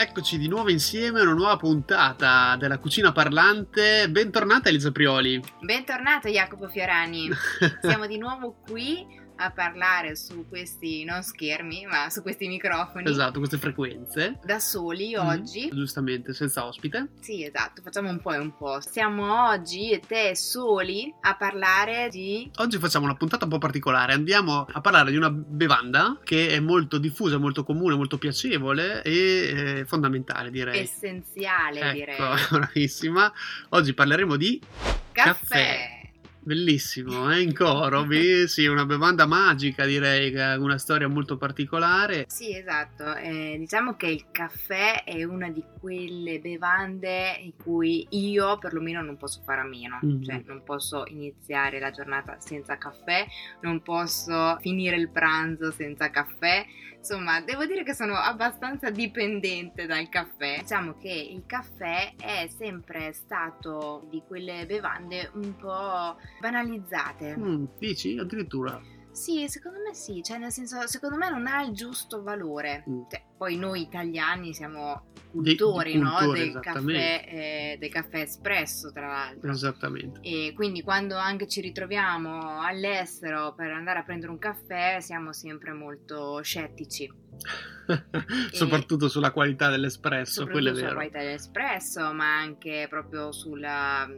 Eccoci di nuovo insieme a una nuova puntata della cucina parlante. Bentornata Elisa Prioli. Bentornato Jacopo Fiorani. Siamo di nuovo qui a parlare su questi non schermi, ma su questi microfoni. Esatto, queste frequenze. Da soli mm, oggi. Giustamente, senza ospite. Sì, esatto, facciamo un po' e un po'. Siamo oggi e te soli a parlare di... Oggi facciamo una puntata un po' particolare. Andiamo a parlare di una bevanda che è molto diffusa, molto comune, molto piacevole e eh, fondamentale, direi. Essenziale, ecco, direi. bravissima. Oggi parleremo di... Caffè. caffè. Bellissimo, eh? in coro, sì, una bevanda magica direi, che ha una storia molto particolare. Sì, esatto, eh, diciamo che il caffè è una di quelle bevande in cui io perlomeno non posso fare a meno, mm. cioè non posso iniziare la giornata senza caffè, non posso finire il pranzo senza caffè, insomma devo dire che sono abbastanza dipendente dal caffè. Diciamo che il caffè è sempre stato di quelle bevande un po' banalizzate. Mm, dici addirittura? Sì, secondo me sì, cioè nel senso, secondo me non ha il giusto valore. Mm. Cioè, poi noi italiani siamo cultori, di, di no? del, caffè, eh, del caffè espresso, tra l'altro. Esattamente. E quindi quando anche ci ritroviamo all'estero per andare a prendere un caffè siamo sempre molto scettici. soprattutto sulla qualità dell'espresso, quello è vero. Sulla qualità dell'espresso, ma anche proprio sulla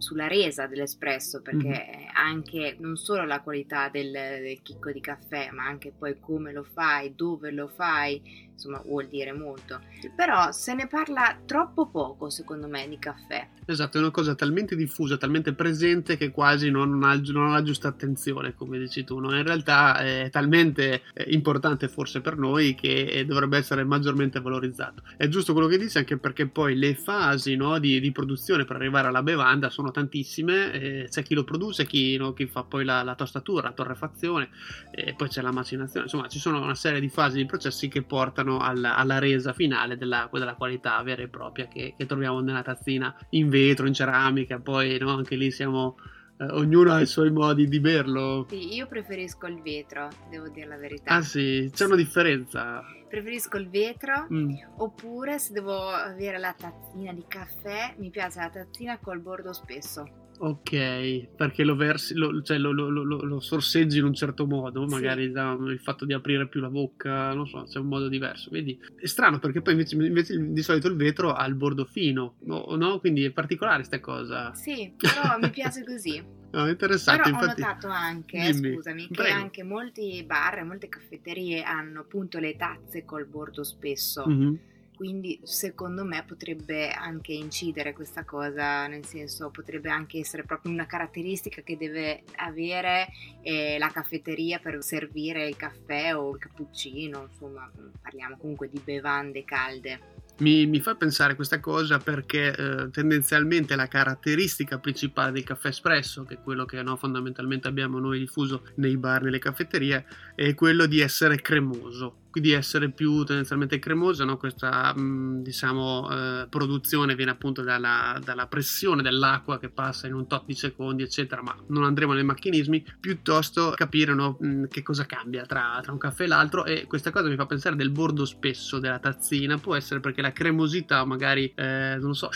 sulla resa dell'espresso perché mm-hmm. anche non solo la qualità del, del, chicco di caffè ma anche poi come lo fai, dove lo fai insomma vuol dire molto. Però se ne parla troppo poco secondo me di caffè. Esatto è una cosa talmente diffusa talmente presente che quasi non ha, non ha la giusta attenzione come dici tu no? in realtà è talmente eh, importante forse per noi che dovrebbe essere maggiormente valorizzato. È giusto quello che dici anche perché poi le fasi no, di, di produzione per arrivare alla bevanda sono tantissime, eh, c'è chi lo produce, chi, no, chi fa poi la, la, tostatura, la torrefazione, e poi c'è la macinazione, insomma ci sono una serie di fasi di processi che portano alla, alla resa finale della, della, qualità vera e propria che, che, troviamo nella tazzina in vetro, in ceramica, poi no, anche lì siamo... Eh, ognuno ha i suoi modi di berlo. Sì, io preferisco il vetro, devo dire la verità. Ah sì, c'è una differenza preferisco il vetro mm. oppure se devo avere la tazzina di caffè mi piace la tazzina col bordo spesso ok perché lo versi lo, cioè lo, lo, sorseggi in un certo modo magari sì. da, il fatto di aprire più la bocca non so c'è un modo diverso vedi è strano perché poi invece, invece di solito il vetro ha il bordo fino no? no? quindi è particolare questa cosa sì però mi piace così No, interessante. Però infatti... ho notato anche, Dimmi. scusami, che Prego. anche molti bar e molte caffetterie hanno appunto le tazze col bordo spesso. Mm-hmm. Quindi secondo me potrebbe anche incidere questa cosa, nel senso potrebbe anche essere proprio una caratteristica che deve avere eh, la caffetteria per servire il caffè o il cappuccino, insomma parliamo comunque di bevande calde. Mi, mi, fa pensare questa cosa perché eh, tendenzialmente la caratteristica principale del caffè espresso, che è quello che no, fondamentalmente abbiamo noi diffuso nei bar, nelle caffetterie, è quello di essere cremoso di essere più tendenzialmente cremosa, no? questa mh, mm, diciamo, eh, produzione viene appunto dalla, dalla, pressione dell'acqua che passa in un tot di secondi, eccetera, ma non andremo nei macchinismi, piuttosto capire no, mh, mm, che cosa cambia tra, tra, un caffè e l'altro e questa cosa mi fa pensare del bordo spesso della tazzina, può essere perché la cremosità magari, eh, non so,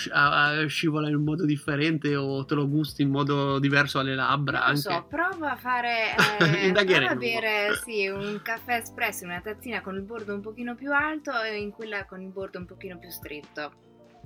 scivola in un modo differente o te lo gusti in modo diverso alle labbra. Non anche. so, prova a fare, eh, prova a bere sì, un caffè espresso in una tazzina con il bordo un pochino più alto e in quella con il bordo un pochino più stretto.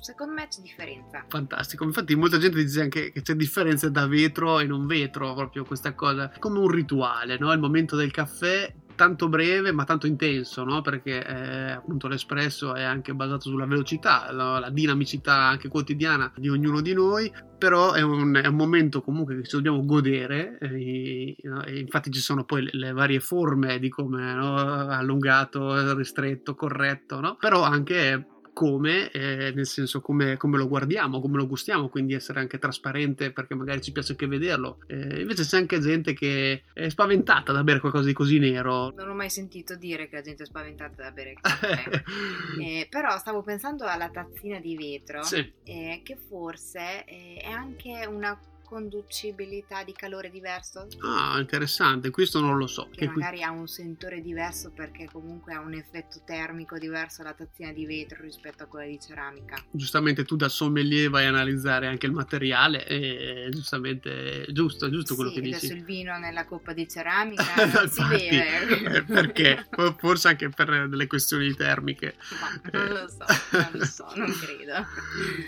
Secondo me c'è differenza. Fantastico, infatti molta gente dice anche che c'è differenza da vetro e non vetro, proprio questa cosa, come un rituale, no? Il momento del caffè tanto breve ma tanto intenso, no? perché eh, appunto l'espresso è anche basato sulla velocità, la, la, dinamicità anche quotidiana di ognuno di noi, però è un, è un momento comunque che ci dobbiamo godere, e, e infatti ci sono poi le, le varie forme di come no? allungato, ristretto, corretto, no? però anche come, eh, nel senso come, come, lo guardiamo, come lo gustiamo, quindi essere anche trasparente perché magari ci piace anche vederlo. Eh, invece c'è anche gente che è spaventata da bere qualcosa di così nero. Non ho mai sentito dire che la gente è spaventata da bere caffè. eh, però stavo pensando alla tazzina di vetro, sì. Eh, che forse eh, è anche una conducibilità di calore diverso. Ah, interessante, questo non lo so. Che magari qui... ha un sentore diverso perché comunque ha un effetto termico diverso la tazzina di vetro rispetto a quella di ceramica. Giustamente tu da sommelier vai a analizzare anche il materiale e giustamente giusto, giusto quello sì, che dici. adesso il vino nella coppa di ceramica non si beve. Eh, perché? Forse anche per delle questioni termiche. Ma non lo so, non lo so, non credo.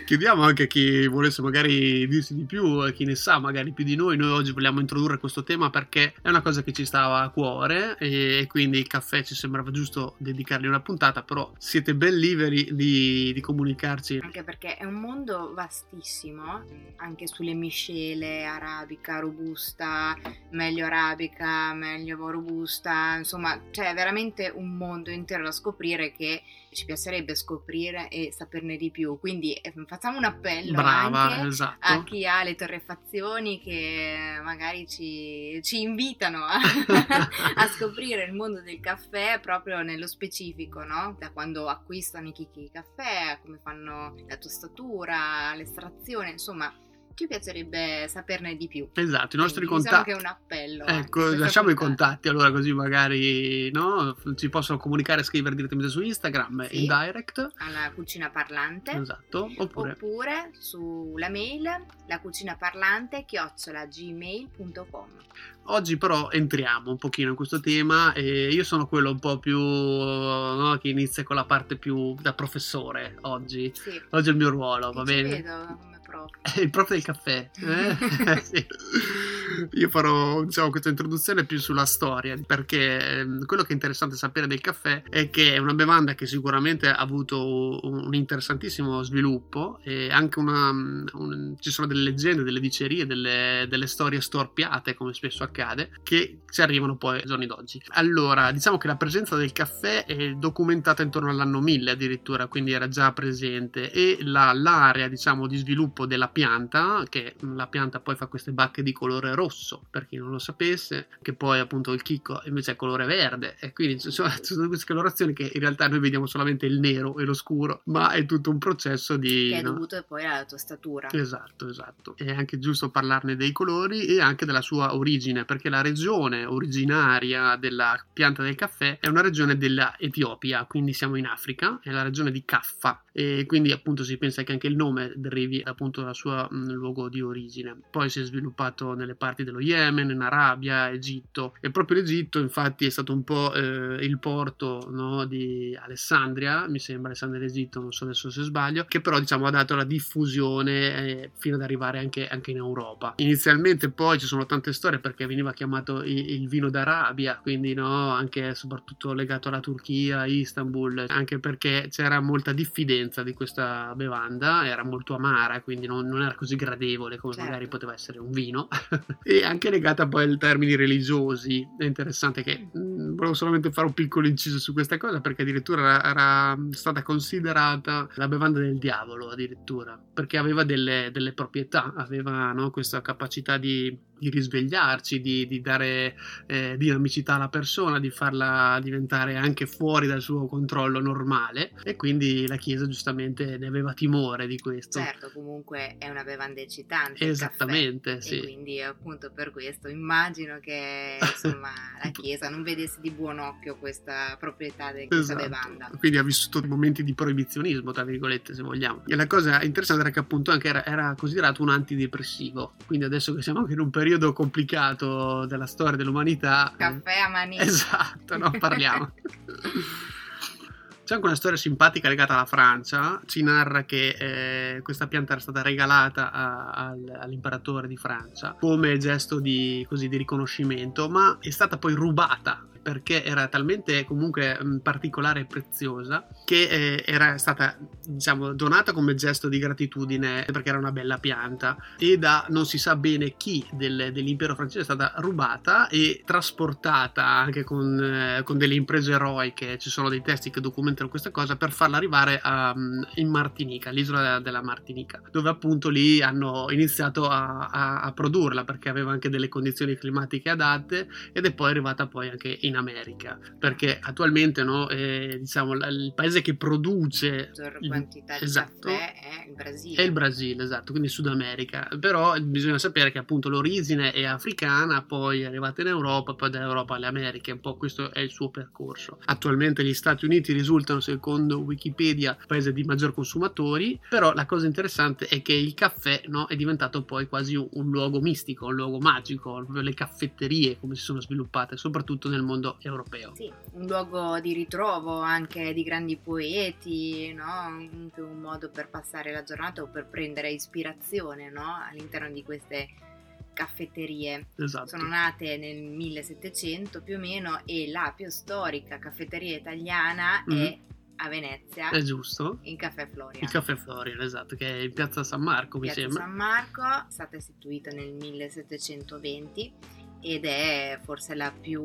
Chiediamo anche a chi volesse magari dirsi di più, a chi ne sa magari più di noi. Noi oggi vogliamo introdurre questo tema perché è una cosa che ci stava a cuore e quindi il caffè ci sembrava giusto dedicargli una puntata, però siete ben liberi di, di comunicarci. Anche perché è un mondo vastissimo, anche sulle miscele, arabica, robusta, meglio arabica, meglio robusta, insomma c'è veramente un mondo intero da scoprire che ci piacerebbe scoprire e saperne di più. Quindi eh, facciamo un appello Brava, esatto. a chi ha le torrefazioni che magari ci, ci invitano a, a, scoprire il mondo del caffè proprio nello specifico, no? Da quando acquistano i chicchi di caffè, come fanno la tostatura, l'estrazione, insomma ci piacerebbe saperne di più. Esatto, i nostri Quindi contatti. Diciamo che è un appello. Ecco, lasciamo i contatti allora così magari no, ci possono comunicare e scrivere direttamente su Instagram sì, in direct. Alla cucina parlante. Esatto, oppure, oppure sulla mail la cucina parlante chiocciolagmail.com. Oggi però entriamo un pochino in questo tema e io sono quello un po' più no, che inizia con la parte più da professore oggi. Sì. Oggi è il mio ruolo, va bene? Vedo prof. il prof del caffè. Eh? sì. Io farò diciamo, questa introduzione più sulla storia, perché ehm, quello che è interessante sapere del caffè è che è una bevanda che sicuramente ha avuto un interessantissimo sviluppo e anche una, un, ci sono delle leggende, delle dicerie, delle, delle, storie storpiate, come spesso accade, che ci arrivano poi ai giorni d'oggi. Allora, diciamo che la presenza del caffè è documentata intorno all'anno 1000 addirittura, quindi era già presente e la, l'area diciamo, di sviluppo della pianta, che la pianta poi fa queste bacche di colore rosso, per chi non lo sapesse, che poi appunto il chicco invece è colore verde, e quindi ci sono, queste colorazioni che in realtà noi vediamo solamente il nero e lo scuro, ma è tutto un processo di... Che è dovuto no? poi alla tostatura. Esatto, esatto. È anche giusto parlarne dei colori e anche della sua origine, perché la regione originaria della pianta del caffè è una regione della Etiopia, quindi siamo in Africa, è la regione di Kaffa, e quindi appunto si pensa che anche il nome derivi appunto dal suo mm, luogo di origine. Poi si è sviluppato nelle parti dello Yemen, in Arabia, Egitto. E proprio l'Egitto infatti è stato un po' eh, il porto no, di Alessandria, mi sembra Alessandria d'Egitto, non so adesso se sbaglio, che però diciamo ha dato la diffusione eh, fino ad arrivare anche, anche, in Europa. Inizialmente poi ci sono tante storie perché veniva chiamato il, il vino d'Arabia, quindi no, anche soprattutto legato alla Turchia, Istanbul, anche perché c'era molta diffidenza di questa bevanda, era molto amara, quindi quindi non, non era così gradevole come certo. magari poteva essere un vino. e anche legata poi ai termini religiosi. È interessante che mh, mm, volevo solamente fare un piccolo inciso su questa cosa perché addirittura era, era stata considerata la bevanda del diavolo, addirittura, perché aveva delle, delle proprietà, aveva no, questa capacità di di risvegliarci, di, di dare eh, dinamicità alla persona, di farla diventare anche fuori dal suo controllo normale e quindi la Chiesa giustamente ne aveva timore di questo. Certo, comunque è una bevanda eccitante. Esattamente, sì. E quindi appunto per questo immagino che insomma la Chiesa non vedesse di buon occhio questa proprietà di questa esatto. bevanda. Quindi ha vissuto momenti di proibizionismo, tra virgolette, se vogliamo. E la cosa interessante era che appunto anche era, era considerato un antidepressivo, quindi adesso che siamo anche in un periodo periodo complicato della storia dell'umanità. Caffè a manino. Esatto, no, parliamo. C'è anche una storia simpatica legata alla Francia. Ci narra che eh, questa pianta era stata regalata a, a, all'imperatore di Francia come gesto di, così, di riconoscimento, ma è stata poi rubata perché era talmente comunque mm, particolare e preziosa che eh, era stata diciamo donata come gesto di gratitudine perché era una bella pianta. E da non si sa bene chi del, dell'impero francese è stata rubata e trasportata anche con, eh, con, delle imprese eroiche. Ci sono dei testi che documentano questa cosa per farla arrivare a, mm, in Martinica l'isola della Martinica dove appunto lì hanno iniziato a, a, a produrla perché aveva anche delle condizioni climatiche adatte ed è poi arrivata poi anche in in America, perché attualmente no, eh, diciamo, il paese che produce maggior quantità di esatto, caffè è il Brasile. È il Brasile, esatto, quindi Sud America. Però bisogna sapere che appunto l'origine è africana, poi è arrivata in Europa, poi dall'Europa alle Americhe, un po' questo è il suo percorso. Attualmente gli Stati Uniti risultano, secondo Wikipedia, paese di maggior consumatori, però la cosa interessante è che il caffè no, è diventato poi quasi un, un luogo mistico, un luogo magico, le caffetterie come si sono sviluppate, soprattutto nel mondo europeo. Sì, un luogo di ritrovo anche di grandi poeti, no? anche un modo per passare la giornata o per prendere ispirazione no? all'interno di queste caffetterie. Esatto. Sono nate nel 1700 più o meno e la più storica caffetteria italiana mm. è a Venezia. È giusto. Il Caffè Florian. Il Caffè Florian, esatto, che è in piazza San Marco, piazza mi sembra. San Marco, è stata istituita nel 1720 ed è forse la più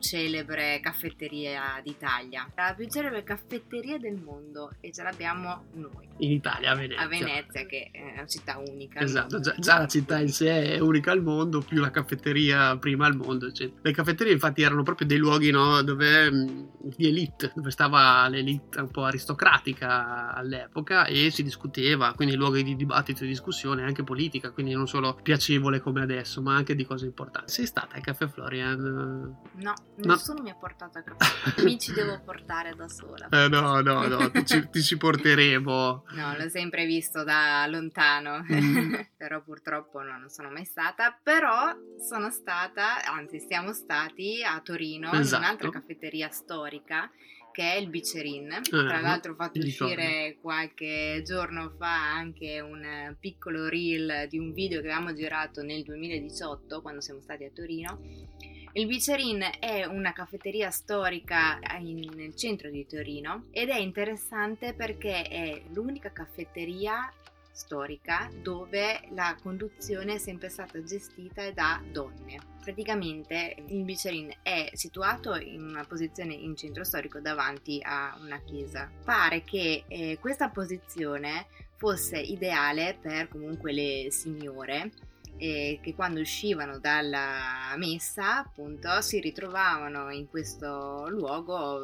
celebre caffetteria d'Italia, la più celebre caffetteria del mondo e ce l'abbiamo noi. In Italia, a Venezia. A Venezia, che è una città unica. Esatto, già, già, la città in sé è unica al mondo, più la caffetteria prima al mondo. Eccetera. Le caffetterie infatti erano proprio dei luoghi no, dove mm, di elite, dove stava l'elite un po' aristocratica all'epoca e si discuteva, quindi luoghi di dibattito e discussione anche politica, quindi non solo piacevole come adesso, ma anche di cose importanti. Sei stata al Caffè Florian? No, Nessuno no. mi ha portato a caffè. Mi ci devo portare da sola. Eh, no, no, no, ti ci, ti ci, porteremo. No, l'ho sempre visto da lontano, mm. però purtroppo no, non sono mai stata. Però sono stata, anzi siamo stati a Torino esatto. in un'altra caffetteria storica che è il Bicerin. Eh, Tra l'altro ho fatto uscire qualche giorno fa anche un piccolo reel di un video che avevamo girato nel 2018 quando siamo stati a Torino il Bicerin è una caffetteria storica in, nel centro di Torino ed è interessante perché è l'unica caffetteria storica dove la conduzione è sempre stata gestita da donne. Praticamente il Bicerin è situato in una posizione in centro storico davanti a una chiesa. Pare che eh, questa posizione fosse ideale per comunque le signore eh, che quando uscivano dalla messa appunto si ritrovavano in questo luogo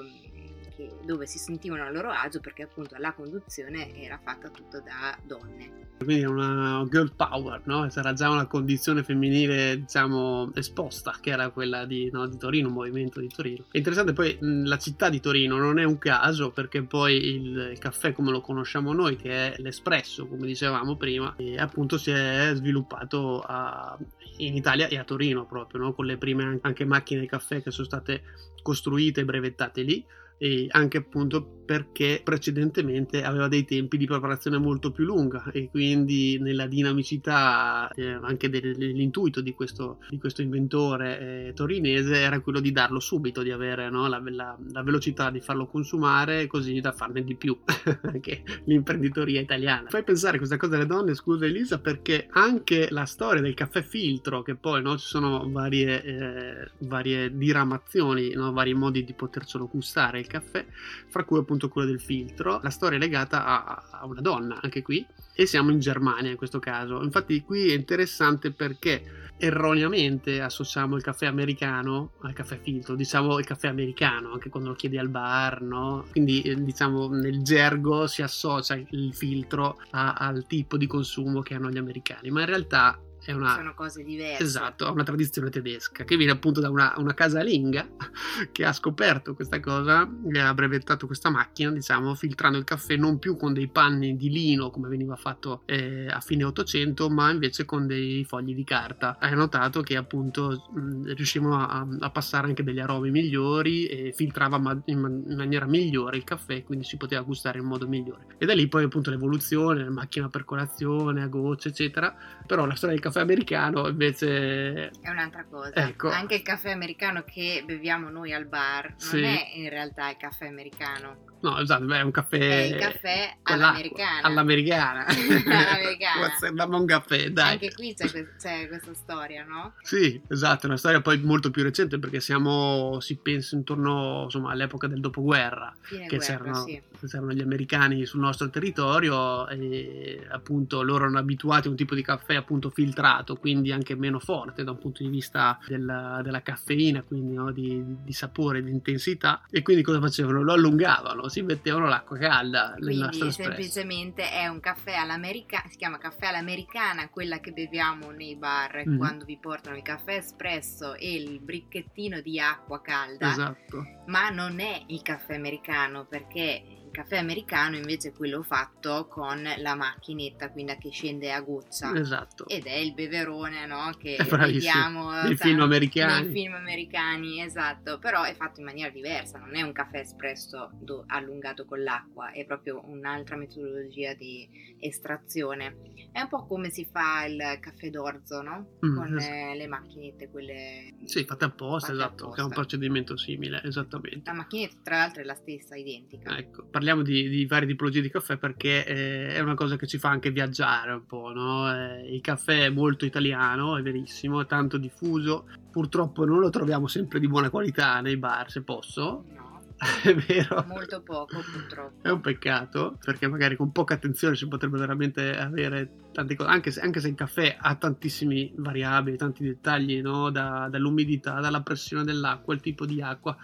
che, dove si sentivano a loro agio perché appunto la conduzione era fatta tutto da donne. Quindi una girl power, no? Sarà già una condizione femminile, diciamo, esposta, che era quella di, no, di Torino, un movimento di Torino. È interessante poi la città di Torino non è un caso perché poi il, caffè come lo conosciamo noi, che è l'espresso, come dicevamo prima, appunto si è sviluppato a, in Italia e a Torino proprio, no? Con le prime anche macchine caffè che sono state costruite e brevettate lì e anche appunto perché precedentemente aveva dei tempi di preparazione molto più lunga e quindi nella dinamicità eh, anche dell'intuito di questo, di questo inventore eh, torinese era quello di darlo subito, di avere no, la, la, la, velocità di farlo consumare così da farne di più anche l'imprenditoria italiana. Fai pensare questa cosa alle donne, scusa Elisa, perché anche la storia del caffè filtro, che poi no, ci sono varie, eh, varie diramazioni, no, vari modi di potercelo gustare il caffè, fra cui appunto quello del filtro. La storia è legata a, a una donna, anche qui, e siamo in Germania in questo caso. Infatti qui è interessante perché erroneamente associamo il caffè americano al caffè filtro, diciamo il caffè americano anche quando lo chiedi al bar, no? Quindi eh, diciamo nel gergo si associa il filtro a, al tipo di consumo che hanno gli americani, ma in realtà è una, sono cose diverse. Esatto, una tradizione tedesca che viene appunto da una, una casalinga che ha scoperto questa cosa e ha brevettato questa macchina, diciamo, filtrando il caffè non più con dei panni di lino come veniva fatto eh, a fine 800, ma invece con dei fogli di carta. Hai notato che appunto mh, riuscivano a, a, passare anche degli aromi migliori e filtrava ma- in, man- in, maniera migliore il caffè, quindi si poteva gustare in modo migliore. E da lì poi appunto l'evoluzione, macchina per colazione, a gocce, eccetera. Però la storia del caffè caffè americano invece è un'altra cosa. Ecco. Anche il caffè americano che beviamo noi al bar non sì. è in realtà il caffè americano No, esatto, beh, è un caffè... È il caffè all'americana. All'americana. all'americana. Un caffè, dai. Anche qui c'è, c'è, questa storia, no? Sì, esatto, è una storia poi molto più recente perché siamo, si pensa, intorno insomma, all'epoca del dopoguerra, Fine che guerra, c'erano, sì. c'erano gli americani sul nostro territorio e appunto loro erano abituati a un tipo di caffè appunto filtrato, quindi anche meno forte da un punto di vista della, della caffeina, quindi no, di, di sapore, di intensità e quindi cosa facevano? Lo allungavano, si mettevano l'acqua calda Quindi semplicemente è un caffè all'americana, si chiama caffè all'americana, quella che beviamo nei bar Mhm. quando vi portano il caffè espresso e il bricchettino di acqua calda, Esatto, ma non è il caffè americano perché caffè americano invece è quello fatto con la macchinetta, quindi che scende a goccia. esatto. Ed è il beverone no? che vediamo Nei film americani. nei film americani, esatto, però è fatto in maniera diversa, non è un caffè espresso do- allungato con l'acqua, è proprio un'altra metodologia di estrazione. È un po' come si fa il caffè d'orzo, no? Mm, Con esatto. le macchinette, quelle... Sì, fatte apposta, Fatte esatto, che è un apposta. procedimento simile, esattamente. La macchinetta tra l'altro è la stessa, identica. Ecco, parliamo di, di varie tipologie di caffè perché eh, è una cosa che ci fa anche viaggiare un po', no? Eh, il caffè è molto italiano, è verissimo, è tanto diffuso. Purtroppo non lo troviamo sempre di buona qualità nei bar, se posso. No, È vero. molto poco purtroppo. È un peccato perché magari con poca attenzione si potrebbe veramente avere tante cose, anche se, anche se il caffè ha tantissimi variabili, tanti dettagli, no? Da- dall'umidità, dalla pressione dell'acqua, il tipo di acqua.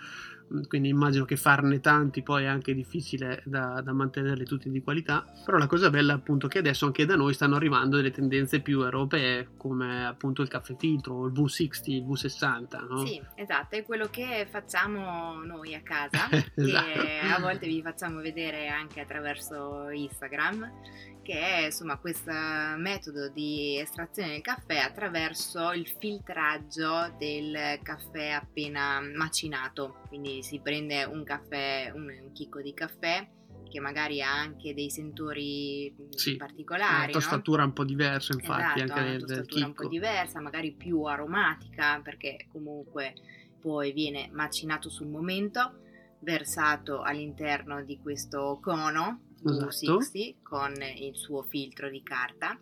Quindi immagino che farne tanti poi è anche difficile da, da mantenerli tutti di qualità. Però la cosa bella è appunto che adesso anche da noi stanno arrivando delle tendenze più europee, come appunto il caffè filtro, il V60, il V60, no? Sì, esatto, è quello che facciamo noi a casa, Esatto. che a volte vi facciamo vedere anche attraverso Instagram, che è insomma questo metodo di estrazione del caffè attraverso il filtraggio del caffè appena macinato. Quindi si prende un caffè, un, un chicco di caffè che magari ha anche dei sentori Sì, particolari, Una no? tostatura un po' diversa, infatti, Esatto, anche una tostatura un po' diversa, magari più aromatica, perché comunque poi viene macinato sul momento, versato all'interno di questo cono Esatto. V60 con il suo filtro di carta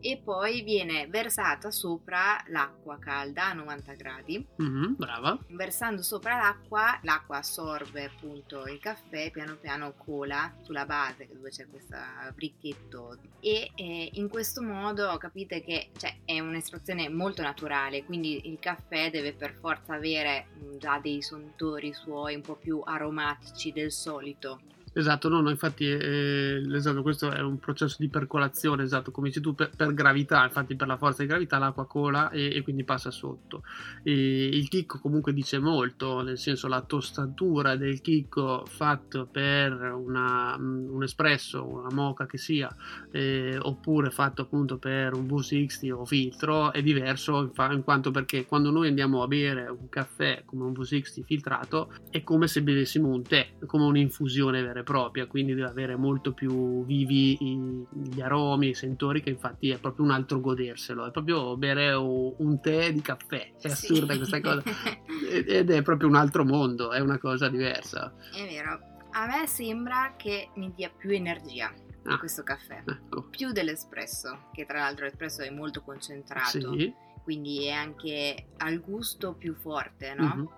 e poi viene versata sopra l'acqua calda a 90 gradi. Mhm, brava. Versando sopra l'acqua, l'acqua assorbe appunto il caffè, piano piano cola sulla base dove c'è questo bricchetto e eh, in questo modo capite che cioè, è un'estrazione molto naturale, quindi il caffè deve per forza avere mh, già dei sontori suoi un po' più aromatici del solito. Esatto, no, no, infatti eh, esatto, questo è un processo di percolazione, esatto, come dici tu, per, per gravità, infatti per la forza di gravità l'acqua cola e, e quindi passa sotto. E il chicco comunque dice molto, nel senso la tostatura del chicco fatto per una- un espresso, una moca che sia, eh, oppure fatto appunto per un V60 o filtro è diverso in, quanto perché quando noi andiamo a bere un caffè come un V60 filtrato è come se bevessimo un tè, come un'infusione vera e propria, quindi deve avere molto più vivi i- gli aromi, i sentori, che infatti è proprio un altro goderselo, è proprio bere un tè di caffè, è Sì. assurda questa cosa, Ed- è proprio un altro mondo, è una cosa diversa. È vero, a me sembra che mi dia più energia Ah. questo caffè. Ecco, Più dell'espresso, che tra l'altro l'espresso è molto concentrato. sì. quindi è anche al gusto più forte, no? mhm.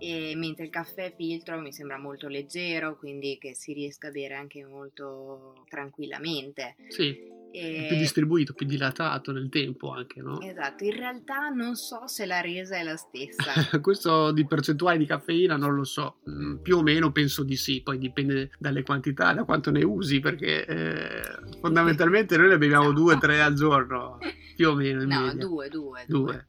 E mentre il caffè filtro mi sembra molto leggero, quindi che si riesca a bere anche molto tranquillamente. Sì. E... Più distribuito, più dilatato nel tempo anche, no? Esatto, in realtà non so se la resa è la stessa. Questo di percentuale di caffeina non lo so, mm, più o meno penso di sì, poi dipende dalle quantità, da quanto ne usi, perché eh, fondamentalmente noi ne beviamo 2-3 no. al giorno, più o meno. No, 2-2.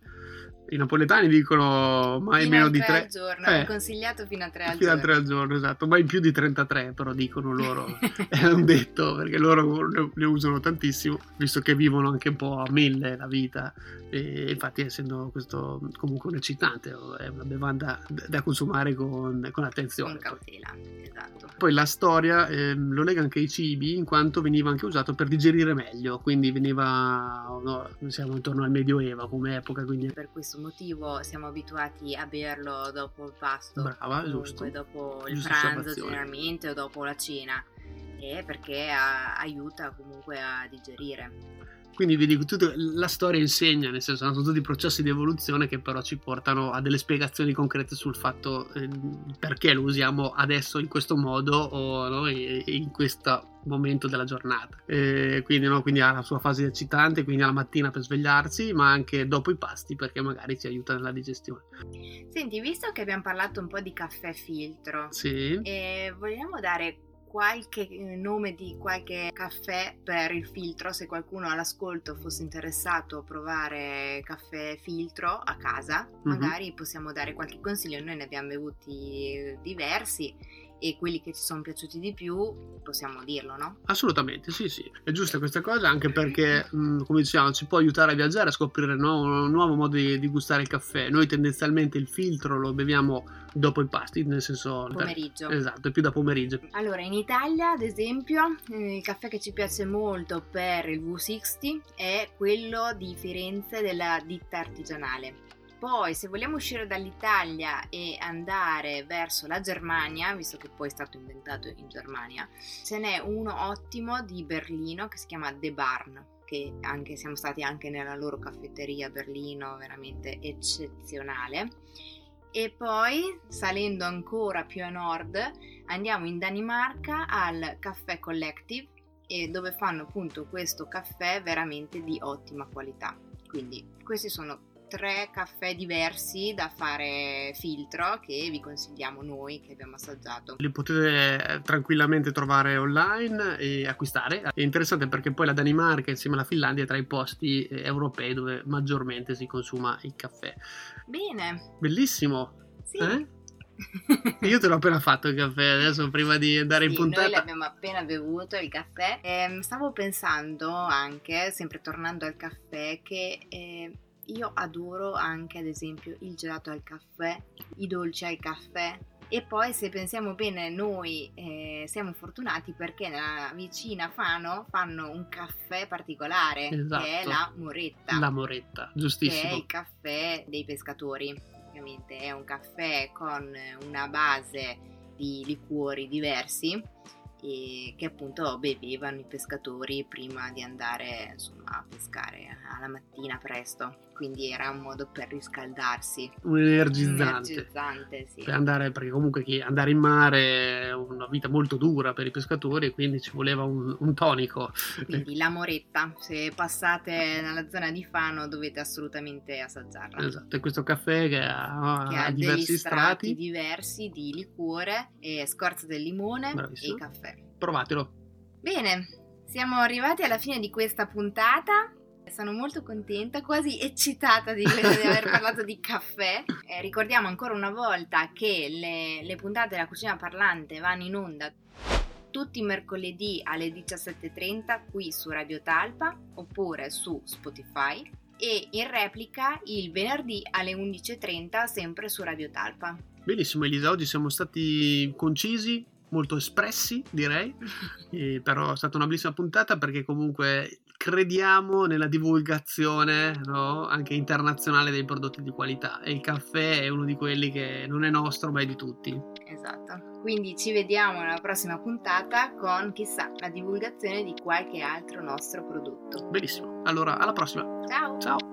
I napoletani dicono mai Fino meno a di tre tre. al giorno, Eh. consigliato fino a tre al Fino a giorno. tre al giorno, esatto, mai più di 33 però dicono loro, è un detto perché loro ne- ne usano tantissimo, visto che vivono anche un po' a mille la vita e infatti essendo questo comunque un eccitante, è una bevanda da consumare con, con attenzione. Con cautela, esatto. Poi la storia ehm, lo lega anche ai cibi in quanto veniva anche usato per digerire meglio, quindi veniva, no, siamo intorno al Medioevo come epoca, quindi Per questo motivo siamo abituati a berlo dopo il pasto. Brava, giusto. Dopo il pranzo generalmente o dopo la cena. E perché a, aiuta comunque a digerire. Quindi vedi, tutta la storia insegna, nel senso, sono tutti processi di evoluzione che però ci portano a delle spiegazioni concrete sul fatto eh, perché lo usiamo adesso in questo modo o no, in questo momento della giornata. Eh, quindi, no, quindi ha la sua fase eccitante, quindi alla mattina per svegliarsi, ma anche dopo i pasti perché magari ci aiuta nella digestione. Senti, visto che abbiamo parlato un po' di caffè filtro, sì. eh, vogliamo dare qualche eh, nome di qualche caffè per il filtro, se qualcuno all'ascolto fosse interessato a provare caffè filtro a casa, mm-hmm. magari possiamo dare qualche consiglio, noi ne abbiamo bevuti diversi e quelli che ci sono piaciuti di più possiamo dirlo, no? Assolutamente, sì, sì. È giusta questa cosa anche perché, mh, mm, come diciamo, ci può aiutare a viaggiare, a scoprire no? un nuovo modo di, di, gustare il caffè. Noi tendenzialmente il filtro lo beviamo dopo i pasti, nel senso... Pomeriggio. Esatto, è più da pomeriggio. Allora, in Italia, ad esempio, eh, il caffè che ci piace molto per il V60 è quello di Firenze della ditta artigianale poi, se vogliamo uscire dall'Italia e andare verso la Germania, visto che poi è stato inventato in Germania, ce n'è uno ottimo di Berlino che si chiama The Barn che anche, siamo stati anche nella loro caffetteria a Berlino, veramente eccezionale. E poi, salendo ancora più a nord, andiamo in Danimarca al Caffè Collective, dove fanno appunto questo caffè veramente di ottima qualità. Quindi questi sono tre caffè diversi da fare filtro che vi consigliamo noi che abbiamo assaggiato. Li potete eh, tranquillamente trovare online e acquistare. È interessante perché poi la Danimarca insieme alla Finlandia è tra i posti eh, europei dove maggiormente si consuma il caffè. Bene. Bellissimo. Sì. Eh? Io te l'ho appena fatto il caffè adesso prima di andare sì, in puntata. Noi l'abbiamo appena bevuto il caffè. Eh, stavo pensando anche, sempre tornando al caffè, che eh, io adoro anche ad esempio il gelato al caffè, i dolci al caffè e poi se pensiamo bene noi eh, siamo fortunati perché nella vicina Fano fanno un caffè particolare esatto. che è la moretta. La moretta, giustissimo. Che è il caffè dei pescatori, ovviamente è un caffè con una base di liquori diversi e che appunto bevevano i pescatori prima di andare insomma, a pescare alla mattina presto quindi era un modo per riscaldarsi. Un energizzante. Un energizzante sì. Per andare, perché comunque andare in mare è una vita molto dura per i pescatori e quindi ci voleva un, un tonico. Quindi la moretta, se passate nella zona di Fano dovete assolutamente assaggiarla. Esatto, e questo caffè che ha, che ha, ha diversi strati. strati diversi di liquore, e scorza del limone Bravissimo. e caffè. Provatelo. Bene, siamo arrivati alla fine di questa puntata. Sono molto contenta, quasi eccitata di, di aver parlato di caffè. Eh, ricordiamo ancora una volta che le, le puntate della cucina parlante vanno in onda tutti i mercoledì alle 17.30 qui su Radio Talpa oppure su Spotify e in replica il venerdì alle 11.30 sempre su Radio Talpa. Benissimo Elisa, oggi siamo stati concisi, molto espressi direi, però è stata una bellissima puntata perché comunque crediamo nella divulgazione no? anche internazionale dei prodotti di qualità e il caffè è uno di quelli che non è nostro ma è di tutti. Esatto, quindi ci vediamo nella prossima puntata con chissà la divulgazione di qualche altro nostro prodotto. Benissimo, allora alla prossima. Ciao. Ciao.